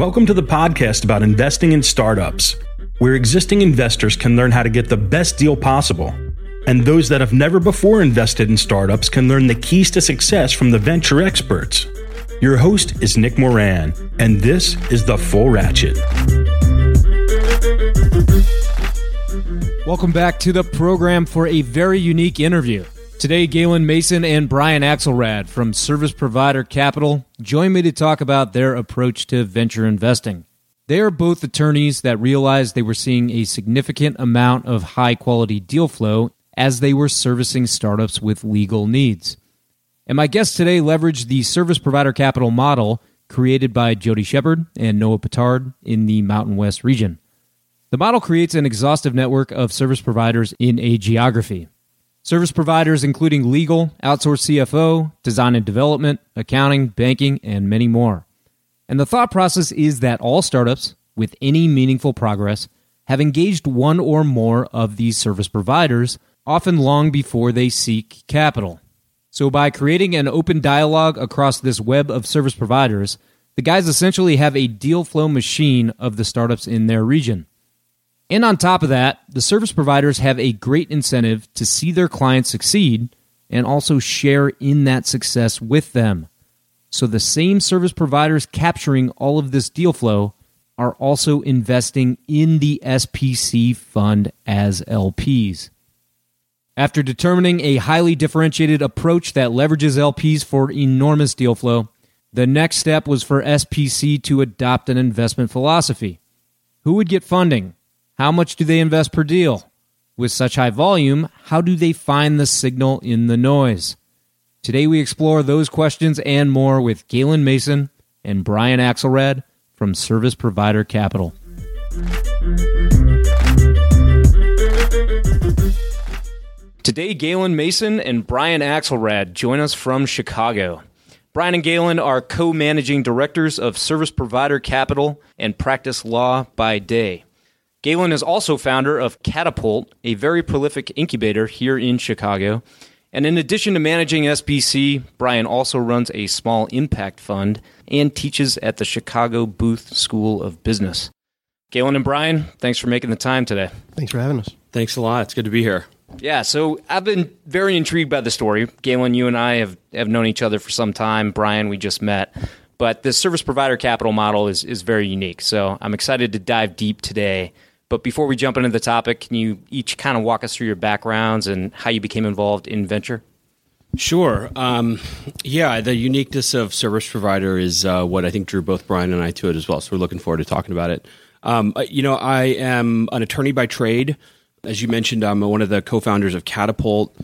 Welcome to the podcast about investing in startups, where existing investors can learn how to get the best deal possible. And those that have never before invested in startups can learn the keys to success from the venture experts. Your host is Nick Moran, and this is The Full Ratchet. Welcome back to the program for a very unique interview. Today, Galen Mason and Brian Axelrad from Service Provider Capital join me to talk about their approach to venture investing. They are both attorneys that realized they were seeing a significant amount of high quality deal flow as they were servicing startups with legal needs. And my guests today leveraged the Service Provider Capital model created by Jody Shepard and Noah Pittard in the Mountain West region. The model creates an exhaustive network of service providers in a geography. Service providers including legal, outsourced CFO, design and development, accounting, banking, and many more. And the thought process is that all startups with any meaningful progress have engaged one or more of these service providers, often long before they seek capital. So, by creating an open dialogue across this web of service providers, the guys essentially have a deal flow machine of the startups in their region. And on top of that, the service providers have a great incentive to see their clients succeed and also share in that success with them. So the same service providers capturing all of this deal flow are also investing in the SPC fund as LPs. After determining a highly differentiated approach that leverages LPs for enormous deal flow, the next step was for SPC to adopt an investment philosophy. Who would get funding? How much do they invest per deal? With such high volume, how do they find the signal in the noise? Today we explore those questions and more with Galen Mason and Brian Axelrad from Service Provider Capital. Today, Galen Mason and Brian Axelrad join us from Chicago. Brian and Galen are co managing directors of Service Provider Capital and practice law by day. Galen is also founder of Catapult, a very prolific incubator here in Chicago. And in addition to managing SPC, Brian also runs a small impact fund and teaches at the Chicago Booth School of Business. Galen and Brian, thanks for making the time today. Thanks for having us. Thanks a lot. It's good to be here. Yeah, so I've been very intrigued by the story. Galen, you and I have, have known each other for some time. Brian, we just met. But the service provider capital model is, is very unique. So I'm excited to dive deep today but before we jump into the topic, can you each kind of walk us through your backgrounds and how you became involved in venture? Sure. Um, yeah, the uniqueness of service provider is uh, what I think drew both Brian and I to it as well. So we're looking forward to talking about it. Um, uh, you know, I am an attorney by trade. As you mentioned, I'm one of the co founders of Catapult.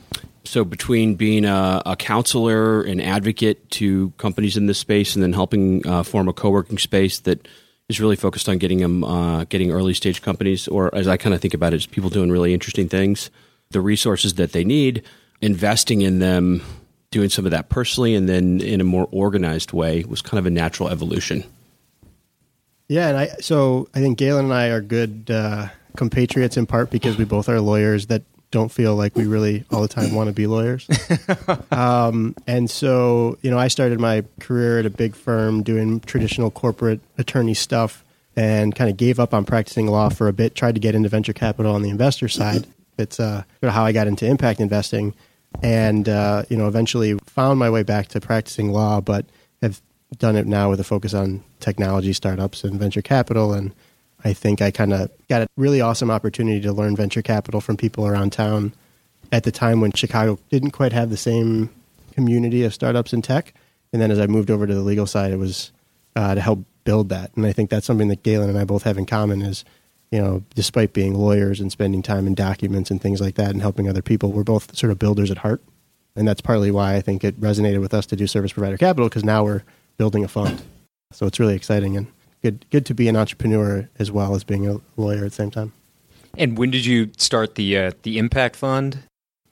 So between being a, a, counselor and advocate to companies in this space and then helping uh, form a co working space that is really focused on getting them, uh, getting early stage companies, or as I kind of think about it, is people doing really interesting things, the resources that they need, investing in them, doing some of that personally, and then in a more organized way was kind of a natural evolution. Yeah, and I so I think Galen and I are good uh, compatriots in part because we both are lawyers that don't feel like we really all the time want to be lawyers. um, and so, you know, I started my career at a big firm doing traditional corporate attorney stuff and kind of gave up on practicing law for a bit, tried to get into venture capital on the investor side. It's uh, sort of how I got into impact investing. And, uh, you know, eventually found my way back to practicing law, but have done it now with a focus on technology startups and venture capital and I think I kind of got a really awesome opportunity to learn venture capital from people around town at the time when Chicago didn't quite have the same community of startups in tech. And then as I moved over to the legal side, it was uh, to help build that. And I think that's something that Galen and I both have in common is, you know, despite being lawyers and spending time in documents and things like that and helping other people, we're both sort of builders at heart. And that's partly why I think it resonated with us to do service provider capital because now we're building a fund. So it's really exciting and good good to be an entrepreneur as well as being a lawyer at the same time. And when did you start the uh, the impact fund?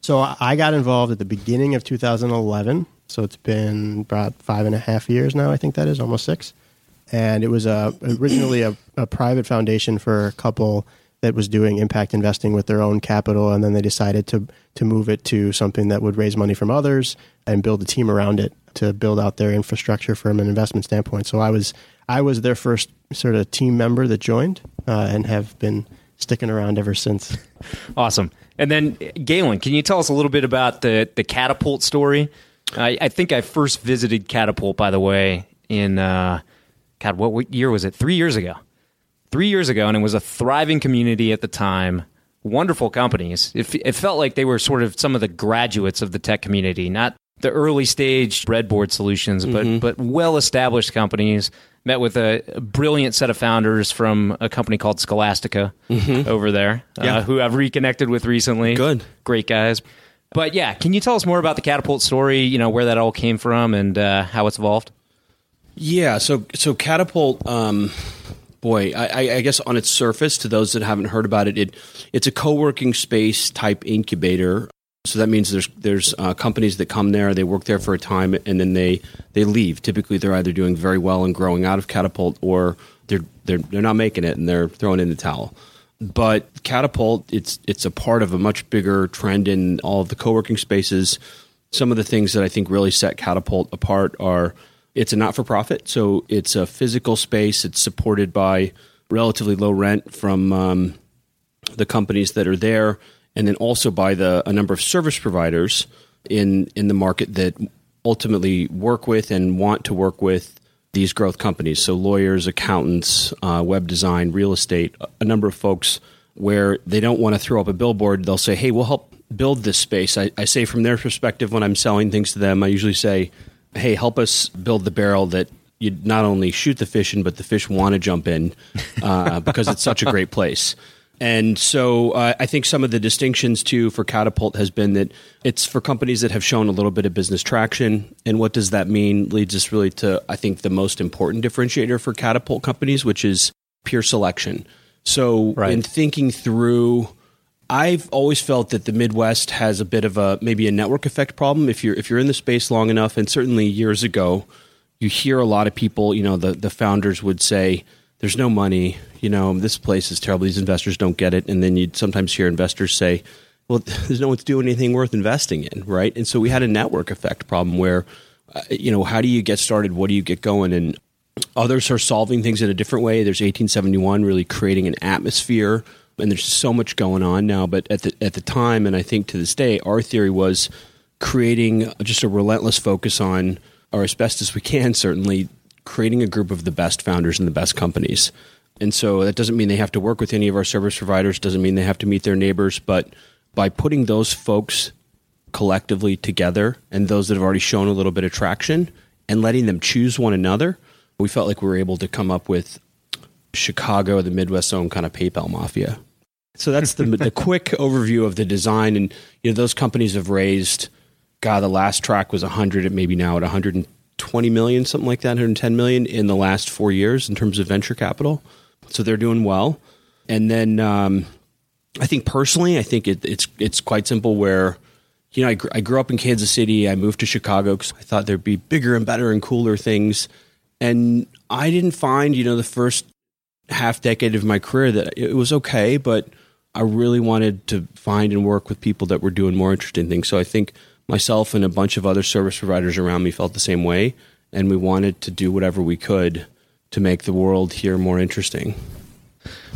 So I got involved at the beginning of 2011. So it's been about five and a half years now. I think that is almost six. And it was a, originally a, a private foundation for a couple that was doing impact investing with their own capital, and then they decided to to move it to something that would raise money from others and build a team around it to build out their infrastructure from an investment standpoint. So I was I was their first sort of team member that joined uh, and have been sticking around ever since. Awesome. And then Galen, can you tell us a little bit about the the catapult story? I, I think I first visited Catapult, by the way, in uh, God, what, what year was it? Three years ago. Three years ago, and it was a thriving community at the time. Wonderful companies. It, it felt like they were sort of some of the graduates of the tech community, not the early stage breadboard solutions, but mm-hmm. but well established companies. Met with a, a, brilliant set of founders from a company called Scholastica mm-hmm. over there, uh, yeah. uh, who I've reconnected with recently. Good, great guys. But yeah, can you tell us more about the catapult story? You know where that all came from and uh, how it's evolved. Yeah, so so catapult. Um, boy, I, I, guess on its surface, to those that haven't heard about it, it it's a co-working space type incubator so that means there's there's uh, companies that come there, they work there for a time, and then they they leave. Typically, they're either doing very well and growing out of Catapult, or they're they're they're not making it and they're throwing in the towel. But Catapult, it's it's a part of a much bigger trend in all of the co-working spaces. Some of the things that I think really set Catapult apart are it's a not for profit, so it's a physical space. It's supported by relatively low rent from um, the companies that are there and then also by the a number of service providers in in the market that ultimately work with and want to work with these growth companies. So lawyers, accountants, uh, web design, real estate, a number of folks where they don't want to throw up a billboard. They'll say, "Hey, we'll help build this space." I, I say from their perspective when I'm selling things to them, I usually say, "Hey, help us build the barrel that." You not only shoot the fish in, but the fish want to jump in uh, because it's such a great place. And so uh, I think some of the distinctions too for Catapult has been that it's for companies that have shown a little bit of business traction. And what does that mean leads us really to, I think, the most important differentiator for Catapult companies, which is peer selection. So right. in thinking through, I've always felt that the Midwest has a bit of a maybe a network effect problem. If you're if you're in the space long enough, and certainly years ago, you hear a lot of people, you know, the the founders would say, there's no money. You know, this place is terrible. These investors don't get it. And then you'd sometimes hear investors say, well, there's no one to do anything worth investing in, right? And so we had a network effect problem where, uh, you know, how do you get started? What do you get going? And others are solving things in a different way. There's 1871 really creating an atmosphere, and there's so much going on now. But at the at the time, and I think to this day, our theory was creating just a relentless focus on, or as best as we can, certainly creating a group of the best founders and the best companies. And so that doesn't mean they have to work with any of our service providers, doesn't mean they have to meet their neighbors, but by putting those folks collectively together and those that have already shown a little bit of traction and letting them choose one another, we felt like we were able to come up with Chicago, the Midwest own kind of PayPal mafia. So that's the, the quick overview of the design. And you know, those companies have raised, God, the last track was 100, maybe now at 120 million, something like that, 110 million in the last four years in terms of venture capital. So they're doing well. And then um, I think personally, I think it, it's it's quite simple. Where you know, I, gr- I grew up in Kansas City. I moved to Chicago because I thought there'd be bigger and better and cooler things. And I didn't find, you know, the first half decade of my career that it was okay, but I really wanted to find and work with people that were doing more interesting things. So I think myself and a bunch of other service providers around me felt the same way, and we wanted to do whatever we could to make the world here more interesting.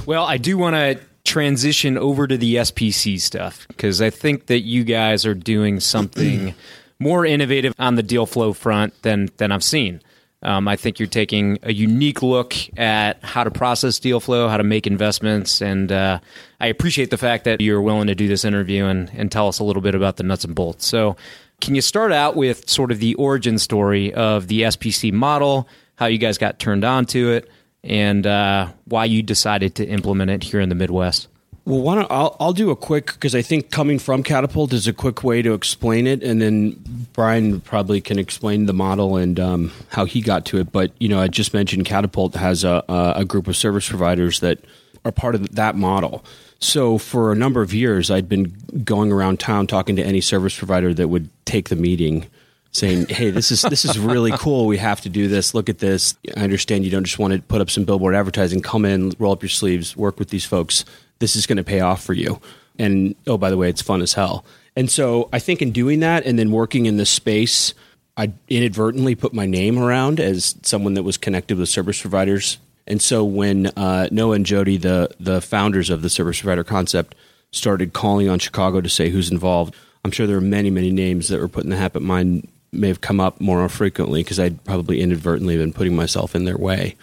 Well, I do want to transition over to the SPC stuff because I think that you guys are doing something more innovative on the deal flow front than than I've seen. Um, I think you're taking a unique look at how to process deal flow, how to make investments, and uh, I appreciate the fact that you're willing to do this interview and, and tell us a little bit about the nuts and bolts. So, can you start out with sort of the origin story of the SPC model, how you guys got turned on to it, and uh, why you decided to implement it here in the Midwest? Well, why don't I'll, I'll do a quick because I think coming from Catapult is a quick way to explain it, and then Brian probably can explain the model and um, how he got to it. But you know, I just mentioned Catapult has a, a group of service providers that are part of that model. So for a number of years, I'd been going around town talking to any service provider that would take the meeting saying, "Hey, this is this is really cool. We have to do this. Look at this. I understand you don't just want to put up some billboard advertising. Come in, roll up your sleeves, work with these folks. This is going to pay off for you." And oh, by the way, it's fun as hell. And so I think in doing that and then working in this space, I inadvertently put my name around as someone that was connected with service providers. And so when uh, Noah and Jody, the the founders of the service provider concept, started calling on Chicago to say who's involved, I'm sure there are many, many names that were put in the hat, but mine may have come up more frequently because I'd probably inadvertently been putting myself in their way.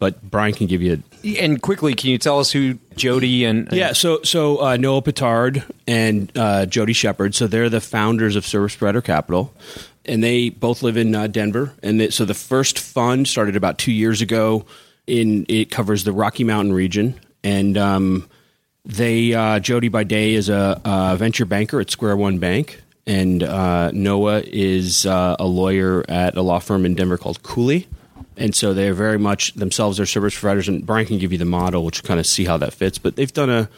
But Brian can give you a and quickly. Can you tell us who Jody and, and yeah? So so uh, Noah Pittard and uh, Jody Shepard. So they're the founders of Service Provider Capital, and they both live in uh, Denver. And they, so the first fund started about two years ago. In it covers the Rocky Mountain region, and um, they uh, Jody by day is a, a venture banker at Square One Bank and uh, Noah is uh, a lawyer at a law firm in Denver called Cooley. And so they're very much themselves are service providers. And Brian can give you the model, which kind of see how that fits. But they've done a,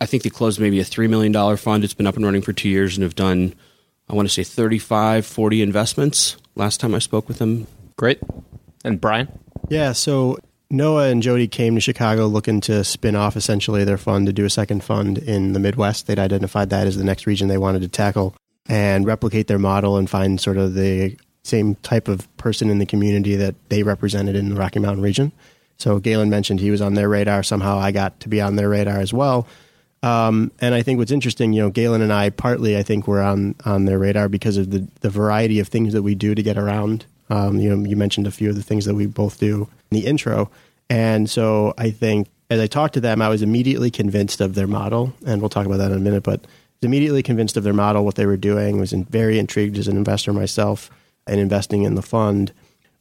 I think they closed maybe a $3 million fund. It's been up and running for two years and have done, I want to say 35, 40 investments last time I spoke with them. Great. And Brian? Yeah. So Noah and Jody came to Chicago looking to spin off essentially their fund to do a second fund in the Midwest. They'd identified that as the next region they wanted to tackle and replicate their model and find sort of the same type of person in the community that they represented in the Rocky Mountain region. So Galen mentioned he was on their radar. Somehow I got to be on their radar as well. Um, and I think what's interesting, you know, Galen and I partly I think we're on on their radar because of the the variety of things that we do to get around. Um, you know, you mentioned a few of the things that we both do in the intro, and so I think as I talked to them, I was immediately convinced of their model, and we'll talk about that in a minute. But immediately convinced of their model, what they were doing. Was very intrigued as an investor myself and investing in the fund.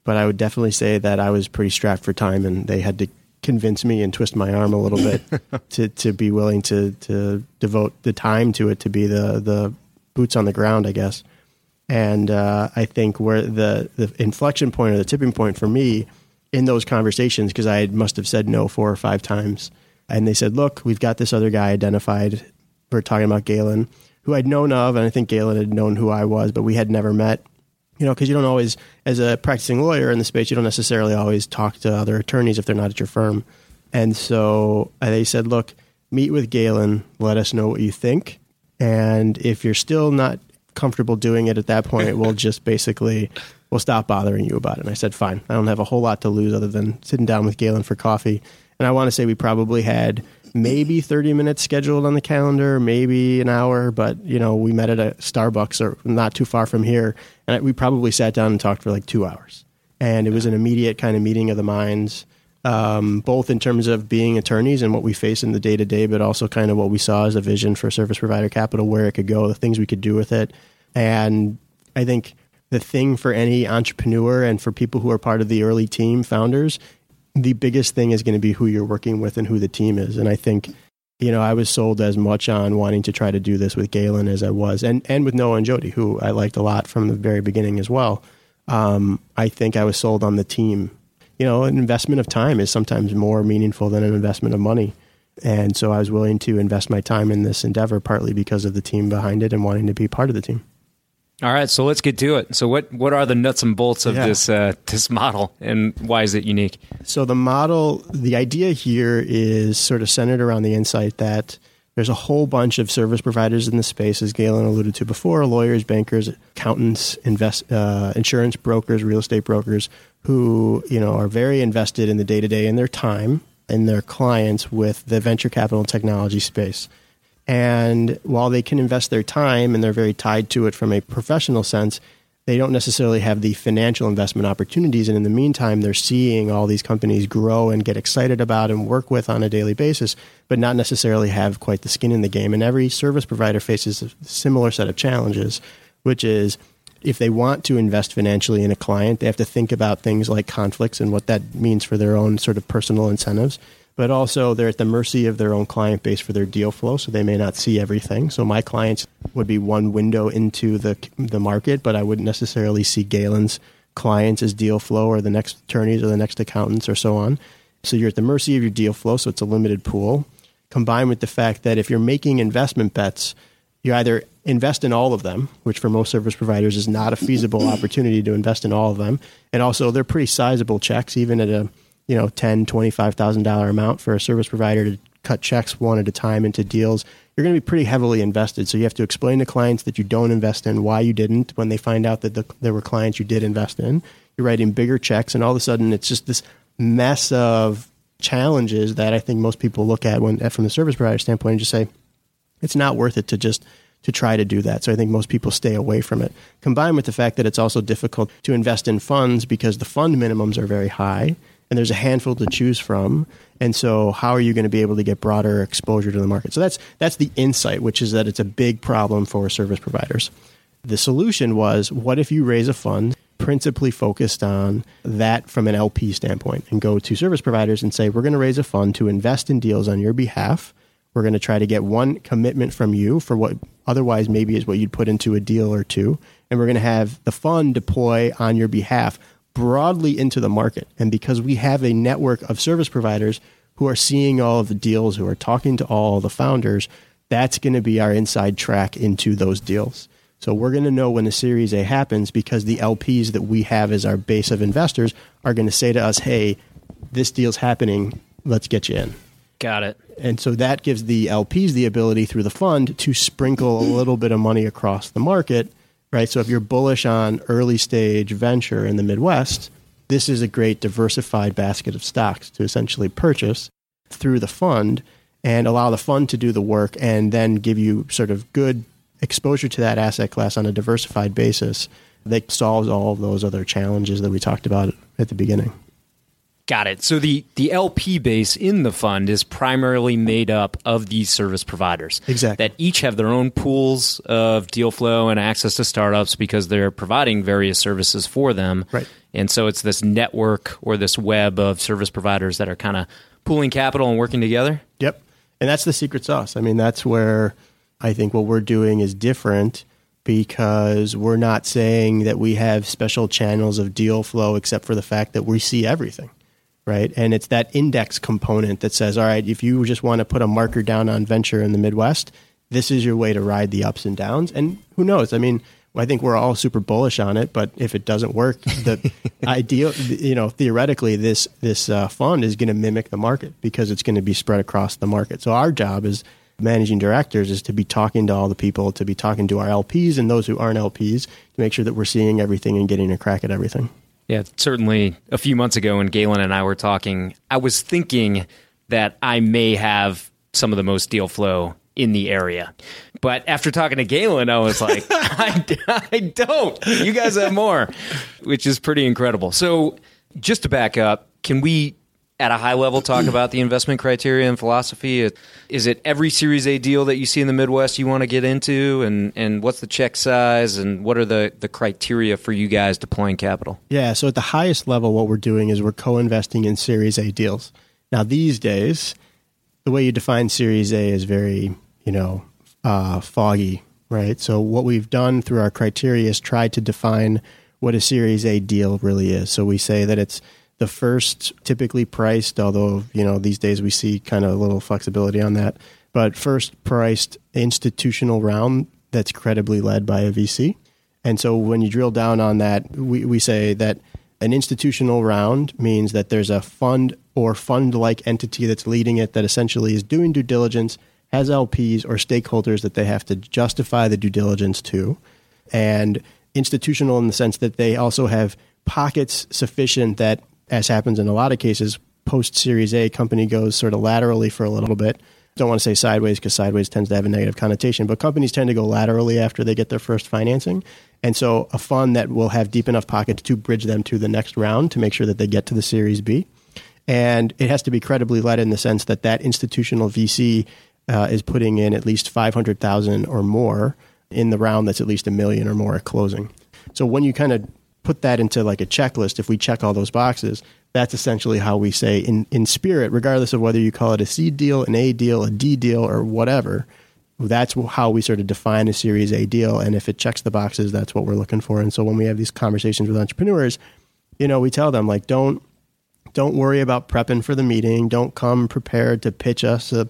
But I would definitely say that I was pretty strapped for time, and they had to convince me and twist my arm a little bit to to be willing to to devote the time to it to be the the boots on the ground, I guess. And uh, I think where the the inflection point or the tipping point for me in those conversations, because I must have said no four or five times, and they said, "Look, we've got this other guy identified we're talking about Galen, who I'd known of, and I think Galen had known who I was, but we had never met. You know, because you don't always, as a practicing lawyer in the space, you don't necessarily always talk to other attorneys if they're not at your firm. And so uh, they said, look, meet with Galen, let us know what you think. And if you're still not comfortable doing it at that point, we'll just basically we'll stop bothering you about it. And I said, fine. I don't have a whole lot to lose other than sitting down with Galen for coffee. And I want to say we probably had maybe 30 minutes scheduled on the calendar, maybe an hour, but you know, we met at a Starbucks or not too far from here and we probably sat down and talked for like 2 hours. And it was an immediate kind of meeting of the minds. Um, both in terms of being attorneys and what we face in the day to day, but also kind of what we saw as a vision for service provider capital, where it could go, the things we could do with it. And I think the thing for any entrepreneur and for people who are part of the early team founders the biggest thing is going to be who you're working with and who the team is. And I think, you know, I was sold as much on wanting to try to do this with Galen as I was, and, and with Noah and Jody, who I liked a lot from the very beginning as well. Um, I think I was sold on the team. You know, an investment of time is sometimes more meaningful than an investment of money. And so I was willing to invest my time in this endeavor partly because of the team behind it and wanting to be part of the team. All right, so let's get to it. So, what what are the nuts and bolts of yeah. this uh, this model, and why is it unique? So, the model, the idea here is sort of centered around the insight that there's a whole bunch of service providers in the space, as Galen alluded to before: lawyers, bankers, accountants, invest, uh, insurance brokers, real estate brokers, who you know are very invested in the day to day in their time and their clients with the venture capital and technology space. And while they can invest their time and they're very tied to it from a professional sense, they don't necessarily have the financial investment opportunities. And in the meantime, they're seeing all these companies grow and get excited about and work with on a daily basis, but not necessarily have quite the skin in the game. And every service provider faces a similar set of challenges, which is if they want to invest financially in a client, they have to think about things like conflicts and what that means for their own sort of personal incentives but also they're at the mercy of their own client base for their deal flow, so they may not see everything. So my clients would be one window into the the market, but I wouldn't necessarily see Galen's clients as deal flow or the next attorneys or the next accountants or so on. So you're at the mercy of your deal flow, so it's a limited pool. Combined with the fact that if you're making investment bets, you either invest in all of them, which for most service providers is not a feasible opportunity to invest in all of them. And also they're pretty sizable checks, even at a you know ten, twenty five thousand dollar amount for a service provider to cut checks one at a time into deals. You're going to be pretty heavily invested. So you have to explain to clients that you don't invest in, why you didn't, when they find out that the, there were clients you did invest in. You're writing bigger checks, and all of a sudden it's just this mess of challenges that I think most people look at when from the service provider standpoint and just say it's not worth it to just to try to do that. So I think most people stay away from it. Combined with the fact that it's also difficult to invest in funds because the fund minimums are very high and there's a handful to choose from. And so how are you going to be able to get broader exposure to the market? So that's that's the insight, which is that it's a big problem for service providers. The solution was what if you raise a fund principally focused on that from an LP standpoint and go to service providers and say, we're going to raise a fund to invest in deals on your behalf. We're going to try to get one commitment from you for what otherwise maybe is what you'd put into a deal or two. And we're going to have the fund deploy on your behalf broadly into the market. And because we have a network of service providers who are seeing all of the deals, who are talking to all the founders, that's going to be our inside track into those deals. So we're going to know when the Series A happens because the LPs that we have as our base of investors are going to say to us, "Hey, this deal's happening. Let's get you in." Got it. And so that gives the LPs the ability through the fund to sprinkle a little bit of money across the market, right? So if you're bullish on early stage venture in the Midwest, this is a great diversified basket of stocks to essentially purchase through the fund and allow the fund to do the work and then give you sort of good exposure to that asset class on a diversified basis that solves all of those other challenges that we talked about at the beginning. Got it. So the the LP base in the fund is primarily made up of these service providers. Exactly. That each have their own pools of deal flow and access to startups because they're providing various services for them. Right. And so it's this network or this web of service providers that are kind of pooling capital and working together. Yep. And that's the secret sauce. I mean, that's where I think what we're doing is different because we're not saying that we have special channels of deal flow except for the fact that we see everything, right? And it's that index component that says, all right, if you just want to put a marker down on venture in the Midwest, this is your way to ride the ups and downs. And who knows? I mean, I think we're all super bullish on it, but if it doesn't work, the ideal, you know, theoretically, this this uh, fund is going to mimic the market because it's going to be spread across the market. So our job is managing directors is to be talking to all the people, to be talking to our LPs and those who aren't LPs, to make sure that we're seeing everything and getting a crack at everything. Yeah, certainly a few months ago when Galen and I were talking, I was thinking that I may have some of the most deal flow in the area. But after talking to Galen, I was like, I, I don't. You guys have more, which is pretty incredible. So, just to back up, can we, at a high level, talk about the investment criteria and philosophy? Is it every Series A deal that you see in the Midwest you want to get into? And, and what's the check size? And what are the, the criteria for you guys deploying capital? Yeah, so at the highest level, what we're doing is we're co investing in Series A deals. Now, these days, the way you define Series A is very, you know, uh, foggy, right? So what we've done through our criteria is try to define what a Series A deal really is. So we say that it's the first typically priced, although you know these days we see kind of a little flexibility on that, but first priced institutional round that's credibly led by a VC. And so when you drill down on that, we, we say that an institutional round means that there's a fund or fund like entity that's leading it that essentially is doing due diligence has LPs or stakeholders that they have to justify the due diligence to, and institutional in the sense that they also have pockets sufficient that, as happens in a lot of cases, post Series A, company goes sort of laterally for a little bit. Don't want to say sideways because sideways tends to have a negative connotation, but companies tend to go laterally after they get their first financing. And so a fund that will have deep enough pockets to bridge them to the next round to make sure that they get to the Series B. And it has to be credibly led in the sense that that institutional VC uh, is putting in at least 500,000 or more in the round that's at least a million or more at closing. So when you kind of put that into like a checklist, if we check all those boxes, that's essentially how we say in, in spirit, regardless of whether you call it a C deal, an A deal, a D deal, or whatever. That's how we sort of define a Series A deal. And if it checks the boxes, that's what we're looking for. And so when we have these conversations with entrepreneurs, you know, we tell them like, don't don't worry about prepping for the meeting. Don't come prepared to pitch us a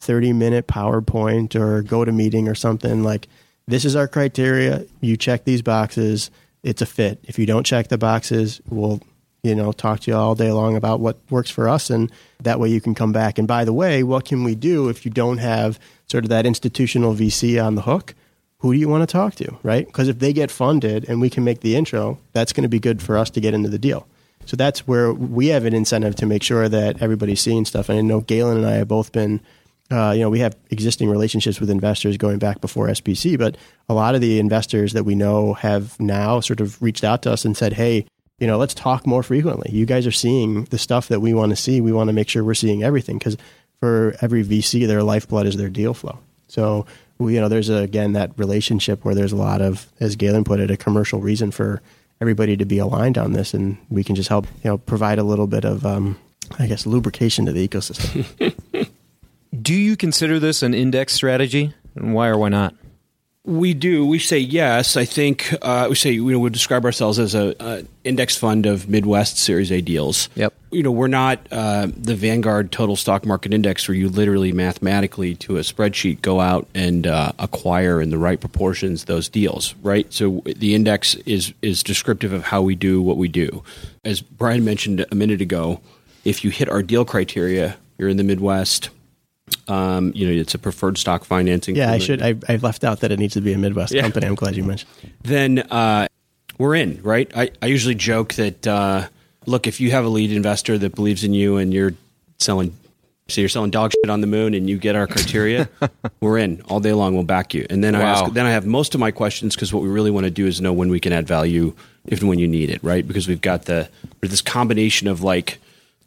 30 minute PowerPoint or GoToMeeting or something. Like, this is our criteria. You check these boxes. It's a fit. If you don't check the boxes, we'll, you know, talk to you all day long about what works for us. And that way you can come back. And by the way, what can we do if you don't have sort of that institutional VC on the hook? Who do you want to talk to, right? Because if they get funded and we can make the intro, that's going to be good for us to get into the deal. So that's where we have an incentive to make sure that everybody's seeing stuff. And I know Galen and I have both been, uh, you know, we have existing relationships with investors going back before SPC, but a lot of the investors that we know have now sort of reached out to us and said, hey, you know, let's talk more frequently. You guys are seeing the stuff that we want to see. We want to make sure we're seeing everything because for every VC, their lifeblood is their deal flow. So, you know, there's a, again that relationship where there's a lot of, as Galen put it, a commercial reason for everybody to be aligned on this, and we can just help you know provide a little bit of um, I guess lubrication to the ecosystem. Do you consider this an index strategy, and why or why not? We do. We say yes. I think uh, we say you know, we describe ourselves as a, a, index fund of Midwest Series A deals. Yep. You know, we're not uh, the Vanguard Total Stock Market Index, where you literally mathematically to a spreadsheet go out and uh, acquire in the right proportions those deals. Right. So the index is is descriptive of how we do what we do. As Brian mentioned a minute ago, if you hit our deal criteria, you're in the Midwest um, you know, it's a preferred stock financing. Yeah, I should. I, I left out that it needs to be a Midwest yeah. company. I'm glad you mentioned. Then uh, we're in, right? I, I usually joke that uh, look, if you have a lead investor that believes in you and you're selling, so you're selling dog shit on the moon, and you get our criteria, we're in all day long. We'll back you. And then wow. I ask, then I have most of my questions because what we really want to do is know when we can add value, if and when you need it, right? Because we've got the this combination of like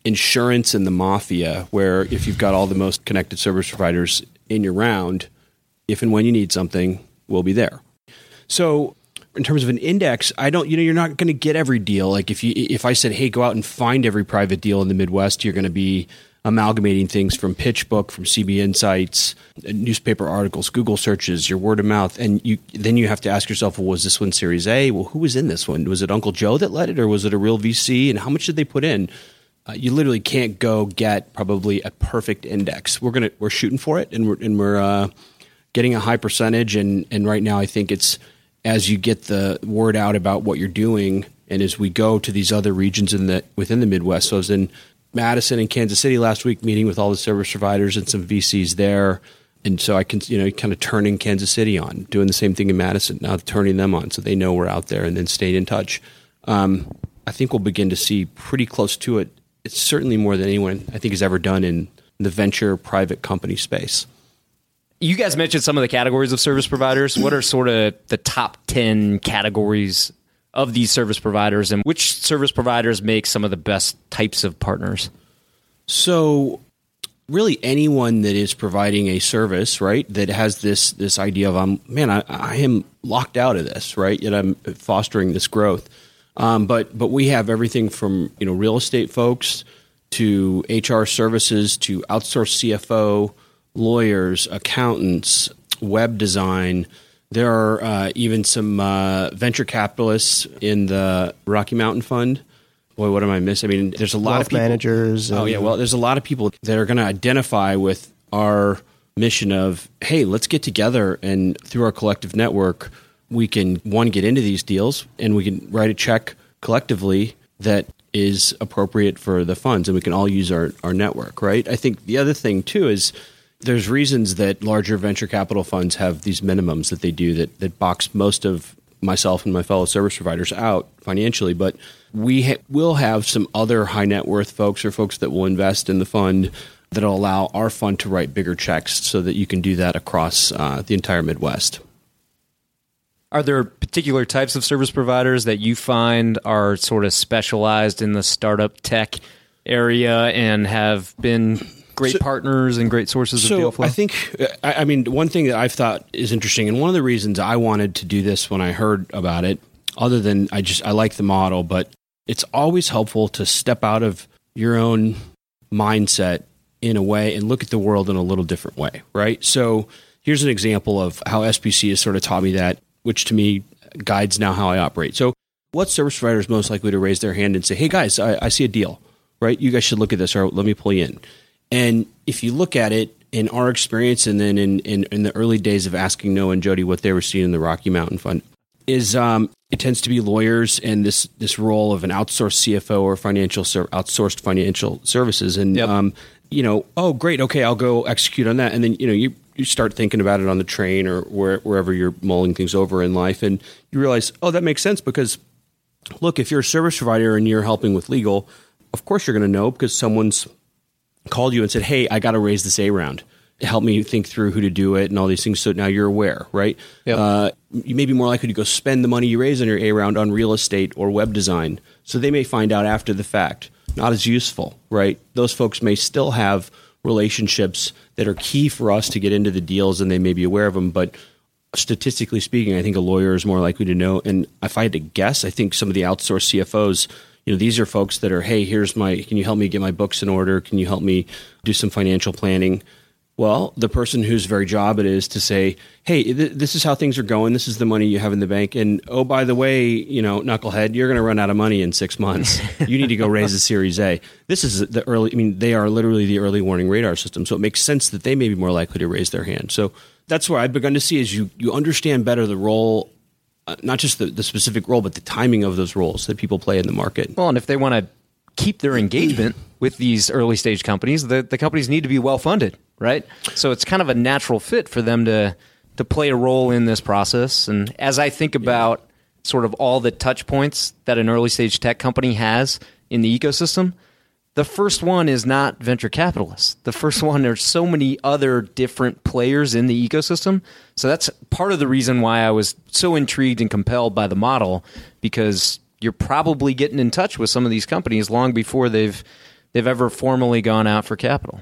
insurance and the mafia, where if you've got all the most connected service providers in your round, if and when you need something, we'll be there. So in terms of an index, I don't, you know, you're not going to get every deal. Like if you, if I said, hey, go out and find every private deal in the Midwest, you're going to be amalgamating things from PitchBook, from CB Insights, uh, newspaper articles, Google searches, your word of mouth, and you then you have to ask yourself, well, was this one Series A? Well, who was in this one? Was it Uncle Joe that led it, or was it a real VC? And how much did they put in? Uh, you literally can't go get probably a perfect index. We're gonna we're shooting for it, and we're and we're uh, getting a high percentage. And and right now, I think it's as you get the word out about what you're doing, and as we go to these other regions in the within the Midwest. So I was in Madison and Kansas City last week, meeting with all the service providers and some VCs there. And so I can, you know, kind of turning Kansas City on, doing the same thing in Madison, now turning them on so they know we're out there and then staying in touch. Um, I think we'll begin to see pretty close to it it's certainly more than anyone I think has ever done in the venture private company space. You guys mentioned some of the categories of service providers. What are sort of the top 10 categories of these service providers and which service providers make some of the best types of partners? So, really anyone that is providing a service, right, that has this this idea of I'm man, I, I am locked out of this, right? Yet I'm fostering this growth um, but but we have everything from you know real estate folks to HR services to outsourced CFO, lawyers, accountants, web design. There are uh, even some uh, venture capitalists in the Rocky Mountain Fund. Boy, what am I missing? I mean, there's a lot of people, managers. Oh yeah, well, there's a lot of people that are going to identify with our mission of hey, let's get together and through our collective network we can one get into these deals and we can write a check collectively that is appropriate for the funds and we can all use our, our network right? I think the other thing too is there's reasons that larger venture capital funds have these minimums that they do that, that box most of myself and my fellow service providers out financially but we ha- will have some other high net worth folks or folks that will invest in the fund that'll allow our fund to write bigger checks so that you can do that across uh, the entire midwest are there particular types of service providers that you find are sort of specialized in the startup tech area and have been great so, partners and great sources so of deal flow? I think, uh, I, I mean, one thing that I've thought is interesting, and one of the reasons I wanted to do this when I heard about it, other than I just I like the model, but it's always helpful to step out of your own mindset in a way and look at the world in a little different way, right? So here's an example of how SPC has sort of taught me that, which to me guides now how I operate. So what service provider is most likely to raise their hand and say, hey guys, I, I see a deal, right? You guys should look at this or let me pull you in. And if you look at it in our experience and then in, in, in the early days of asking Noah and Jody what they were seeing in the Rocky Mountain Fund, is um, it tends to be lawyers and this this role of an outsourced CFO or financial ser- outsourced financial services, and Yep. um, you know, oh great, okay, I'll go execute on that, and then you know you you start thinking about it on the train or where, wherever you're mulling things over in life, and you realize, oh, that makes sense because look, if you're a service provider and you're helping with legal, of course you're going to know because someone's called you and said, "Hey, I got to raise this A round. Help me think through who to do it and all these things." So now you're aware, right? Yep. Uh, you may be more likely to go spend the money you raise on your A round on real estate or web design. So they may find out after the fact. Not as useful, right? Those folks may still have relationships that are key for us to get into the deals, and they may be aware of them, but statistically speaking, I think a lawyer is more likely to know. And if I had to guess, I think some of the outsourced CFOs, you know, these are folks that are, hey, here's my, can you help me get my books in order? Can you help me do some financial planning? Well, the person whose very job it is to say, hey, th- this is how things are going. This is the money you have in the bank. And oh, by the way, you know, knucklehead, you're going to run out of money in six months. you need to go raise a Series A. This is the early, I mean, they are literally the early warning radar system. So it makes sense that they may be more likely to raise their hand. So that's where I've begun to see is you, you understand better the role, uh, not just the, the specific role, but the timing of those roles that people play in the market. Well, and if they want to keep their engagement with these early stage companies, the, the companies need to be well funded, right? So it's kind of a natural fit for them to to play a role in this process. And as I think about sort of all the touch points that an early stage tech company has in the ecosystem, the first one is not venture capitalists. The first one, there's so many other different players in the ecosystem. So that's part of the reason why I was so intrigued and compelled by the model because you're probably getting in touch with some of these companies long before they've they've ever formally gone out for capital.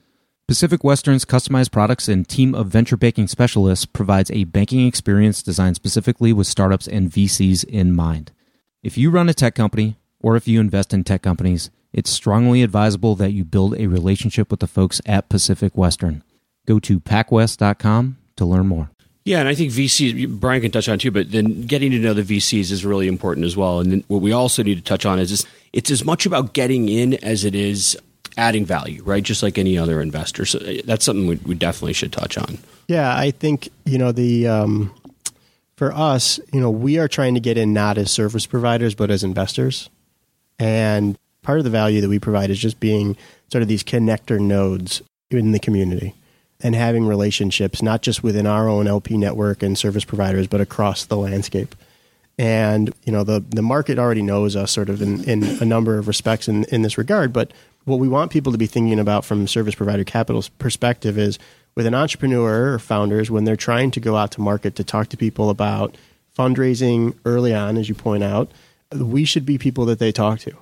Pacific Western's customized products and team of venture banking specialists provides a banking experience designed specifically with startups and VCs in mind. If you run a tech company or if you invest in tech companies, it's strongly advisable that you build a relationship with the folks at Pacific Western. Go to pacwest.com to learn more. Yeah, and I think VCs, Brian can touch on too, but then getting to know the VCs is really important as well. And what we also need to touch on is it's as much about getting in as it is adding value, right? Just like any other investor. So uh, that's something we, we definitely should touch on. Yeah, I think you know the um, for us, you know, we are trying to get in not as service providers but as investors, and part of the value that we provide is just being sort of these connector nodes in the community and having relationships not just within our own LP network and service providers, but across the landscape. And you know, the the market already knows us sort of in, in a number of respects in, in this regard. But what we want people to be thinking about from service provider capital's perspective is with an entrepreneur or founders when they're trying to go out to market to talk to people about fundraising early on, as you point out, we should be people that they talk to.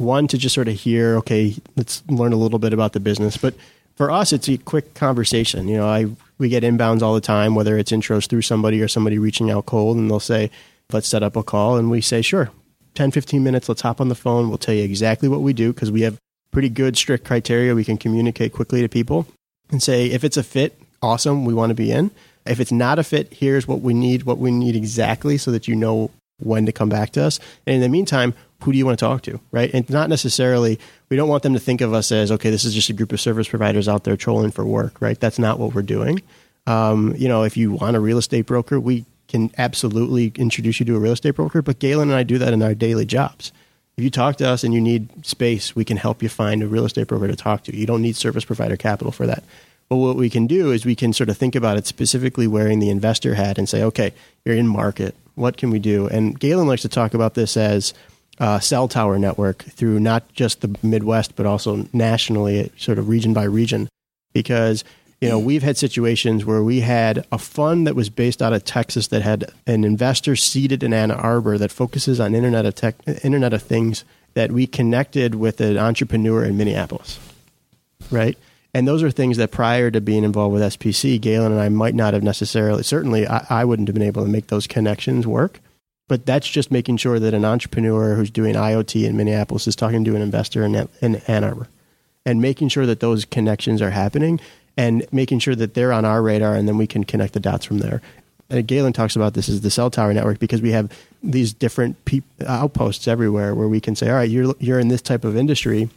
one to just sort of hear, okay, let's learn a little bit about the business. But for us, it's a quick conversation. You know, I we get inbounds all the time, whether it's intros through somebody or somebody reaching out cold, and they'll say, let's set up a call, and we say, sure, 10, 15 minutes, let's hop on the phone. We'll tell you exactly what we do because we have pretty good, strict criteria. We can communicate quickly to people and say, if it's a fit, awesome, we want to be in. If it's not a fit, here's what we need, what we need exactly so that you know when to come back to us. And in the meantime, who do you want to talk to, right? And not necessarily, we don't want them to think of us as, okay, this is just a group of service providers out there trolling for work, right? That's not what we're doing. Um, you know, if you want a real estate broker, we can absolutely introduce you to a real estate broker, but Galen and I do that in our daily jobs. If you talk to us and you need space, we can help you find a real estate broker to talk to. You don't need service provider capital for that. But what we can do is we can sort of think about it specifically wearing the investor hat and say, okay, you're in market. What can we do? And Galen likes to talk about this as uh, cell tower network through not just the Midwest, but also nationally, sort of region by region. Because, you know, we've had situations where we had a fund that was based out of Texas that had an investor seated in Ann Arbor that focuses on Internet of, tech, Internet of Things that we connected with an entrepreneur in Minneapolis, right? And those are things that prior to being involved with SPC, Galen and I might not have necessarily, certainly I, I wouldn't have been able to make those connections work. But that's just making sure that an entrepreneur who's doing IoT in Minneapolis is talking to an investor in, in Ann Arbor and making sure that those connections are happening and making sure that they're on our radar and then we can connect the dots from there. And Galen talks about this as the cell tower network because we have these different pe- outposts everywhere where we can say, all right, you're, you're in this type of industry.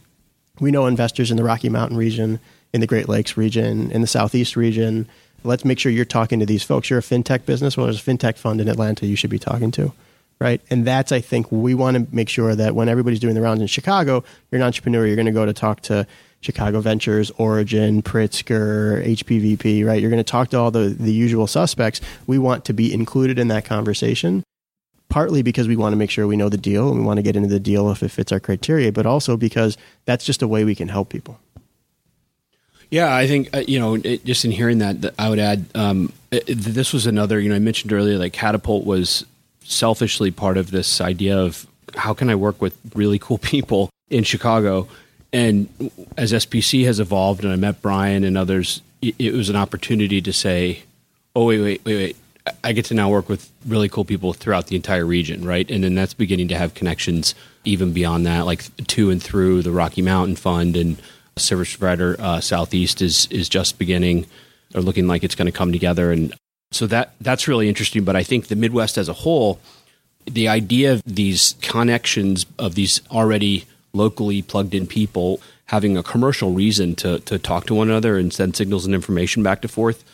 We know investors in the Rocky Mountain region, in the Great Lakes region, in the Southeast region. Let's make sure you're talking to these folks. You're a fintech business. Well, there's a fintech fund in Atlanta you should be talking to right? And that's, I think, we want to make sure that when everybody's doing the rounds in Chicago, you're an entrepreneur, you're going to go to talk to Chicago Ventures, Origin, Pritzker, HPVP, right? You're going to talk to all the, the usual suspects. We want to be included in that conversation, partly because we want to make sure we know the deal and we want to get into the deal if it fits our criteria, but also because that's just a way we can help people. Yeah, I think uh, you know, it, just in hearing that, I would add um, it, this was another. You know, I mentioned earlier, that Catapult was selfishly part of this idea of how can I work with really cool people in Chicago. And as SPC has evolved, and I met Brian and others, it, was an opportunity to say, "Oh wait, wait, wait, wait! I get to now work with really cool people throughout the entire region, right?" And then that's beginning to have connections even beyond that, like to and through the Rocky Mountain Fund and service provider uh, Southeast is is just beginning or looking like it's going to come together. And so that that's really interesting. But I think the Midwest as a whole, the idea of these connections of these already locally plugged in people having a commercial reason to to talk to one another and send signals and information back and forth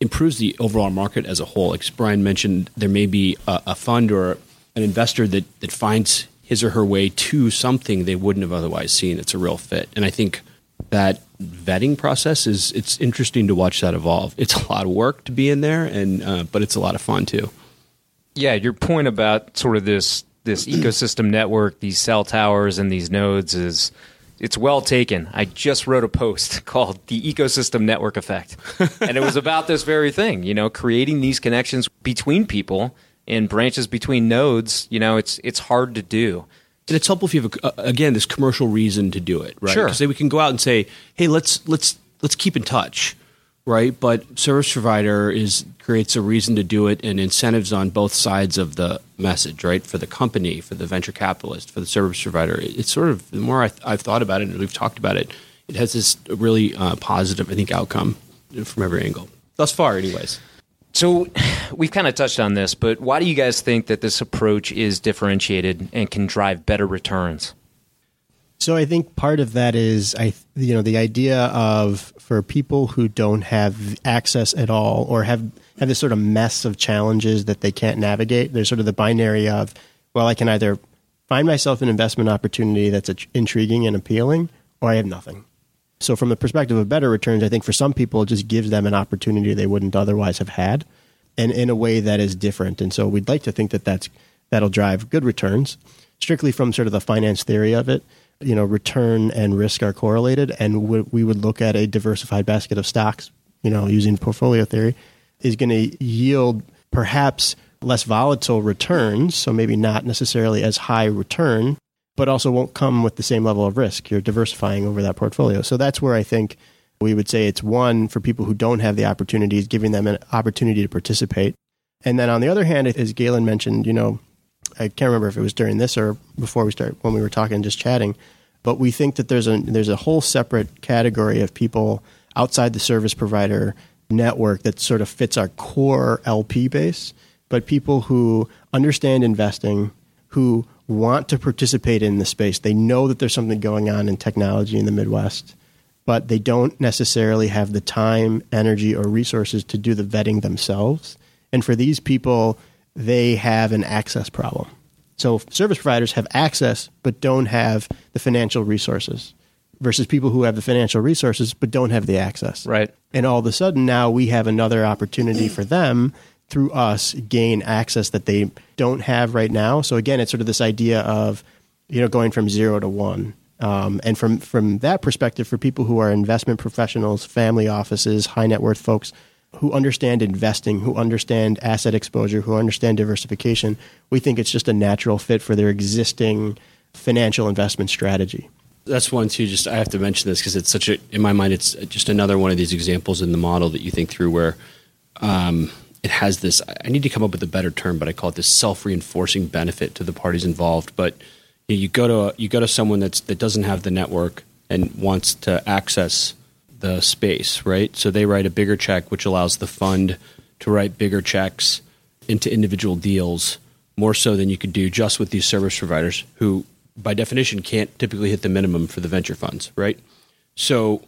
improves the overall market as a whole. Like Brian mentioned, there may be a, a fund or an investor that that finds his or her way to something they wouldn't have otherwise seen. It's a real fit, and I think that vetting process is it's interesting to watch that evolve. It's a lot of work to be in there, and uh, but it's a lot of fun too. Yeah, your point about sort of this this ecosystem network, these cell towers, and these nodes is it's well taken. I just wrote a post called "The Ecosystem Network Effect," and it was about this very thing. You know, creating these connections between people and branches between nodes. You know, it's it's hard to do and it's helpful if you have a, again this commercial reason to do it, right? Sure. Because we can go out and say, "Hey, let's let's let's keep in touch," right? But service provider is creates a reason to do it and incentives on both sides of the message, right? For the company, for the venture capitalist, for the service provider. It's sort of the more I, have thought about it and we've talked about it, it has this really uh, positive, I think, outcome from every angle thus far, anyways. So we've kind of touched on this, but why do you guys think that this approach is differentiated and can drive better returns? So I think part of that is I you know the idea of for people who don't have access at all or have have this sort of mess of challenges that they can't navigate. There's sort of the binary of well I can either find myself an investment opportunity that's intriguing and appealing or I have nothing. So from the perspective of better returns, I think for some people it just gives them an opportunity they wouldn't otherwise have had, and in a way that is different. And so we'd like to think that that's that'll drive good returns. Strictly from sort of the finance theory of it, you know, return and risk are correlated, and we would look at a diversified basket of stocks, you know, using portfolio theory, is going to yield perhaps less volatile returns, so maybe not necessarily as high return, but also won't come with the same level of risk. You're diversifying over that portfolio. So that's where I think we would say it's one for people who don't have the opportunities, giving them an opportunity to participate. And then on the other hand, as Galen mentioned, you know, I can't remember if it was during this or before we start when we were talking, just chatting, but we think that there's a there's a whole separate category of people outside the service provider network that sort of fits our core LP base, but people who understand investing, who want to participate in the space. They know that there's something going on in technology in the Midwest, but they don't necessarily have the time, energy, or resources to do the vetting themselves. And for these people, they have an access problem. So service providers have access but don't have the financial resources versus people who have the financial resources but don't have the access. Right. And all of a sudden now we have another opportunity for them through us gain access that they don't have right now. So again, it's sort of this idea of you know going from zero to one. Um, and from from that perspective, for people who are investment professionals, family offices, high net worth folks who understand investing, who understand asset exposure, who understand diversification, we think it's just a natural fit for their existing financial investment strategy. That's one too. Just I have to mention this because it's such a in my mind. It's just another one of these examples in the model that you think through where um, it has this. I need to come up with a better term, but I call it this self reinforcing benefit to the parties involved. But you, know, you go to you go to someone that's that doesn't have the network and wants to access the space, right? So they write a bigger check, which allows the fund to write bigger checks into individual deals more so than you could do just with these service providers who by definition can't typically hit the minimum for the venture funds, right? So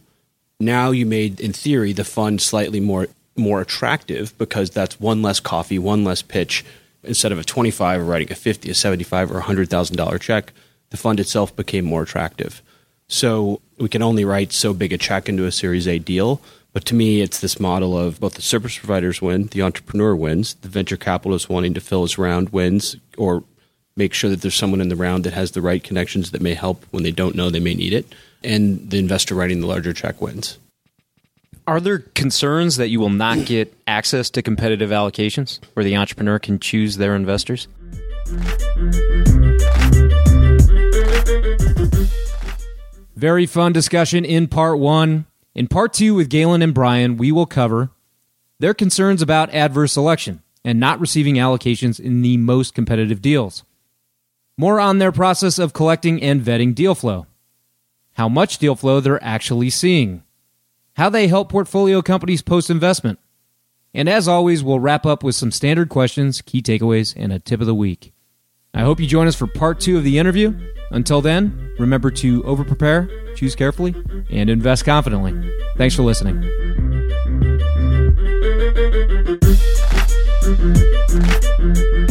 now you made in theory the fund slightly more more attractive because that's one less coffee, one less pitch. Instead of a 25 or writing a 50, a 75 or a $100,000 check, the fund itself became more attractive. So we can only write so big a check into a Series A deal. But to me, it's this model of both the service providers win, the entrepreneur wins, the venture capitalist wanting to fill his round wins, or make sure that there's someone in the round that has the right connections that may help when they don't know they may need it, and the investor writing the larger check wins. Are there concerns that you will not get access to competitive allocations where the entrepreneur can choose their investors? Very fun discussion in part one. In part two, with Galen and Brian, we will cover their concerns about adverse selection and not receiving allocations in the most competitive deals. More on their process of collecting and vetting deal flow. How much deal flow they're actually seeing how they help portfolio companies post investment. And as always, we'll wrap up with some standard questions, key takeaways, and a tip of the week. I hope you join us for part two of the interview. Until then, remember to over prepare, choose carefully, and invest confidently. Thanks for listening. Thank you.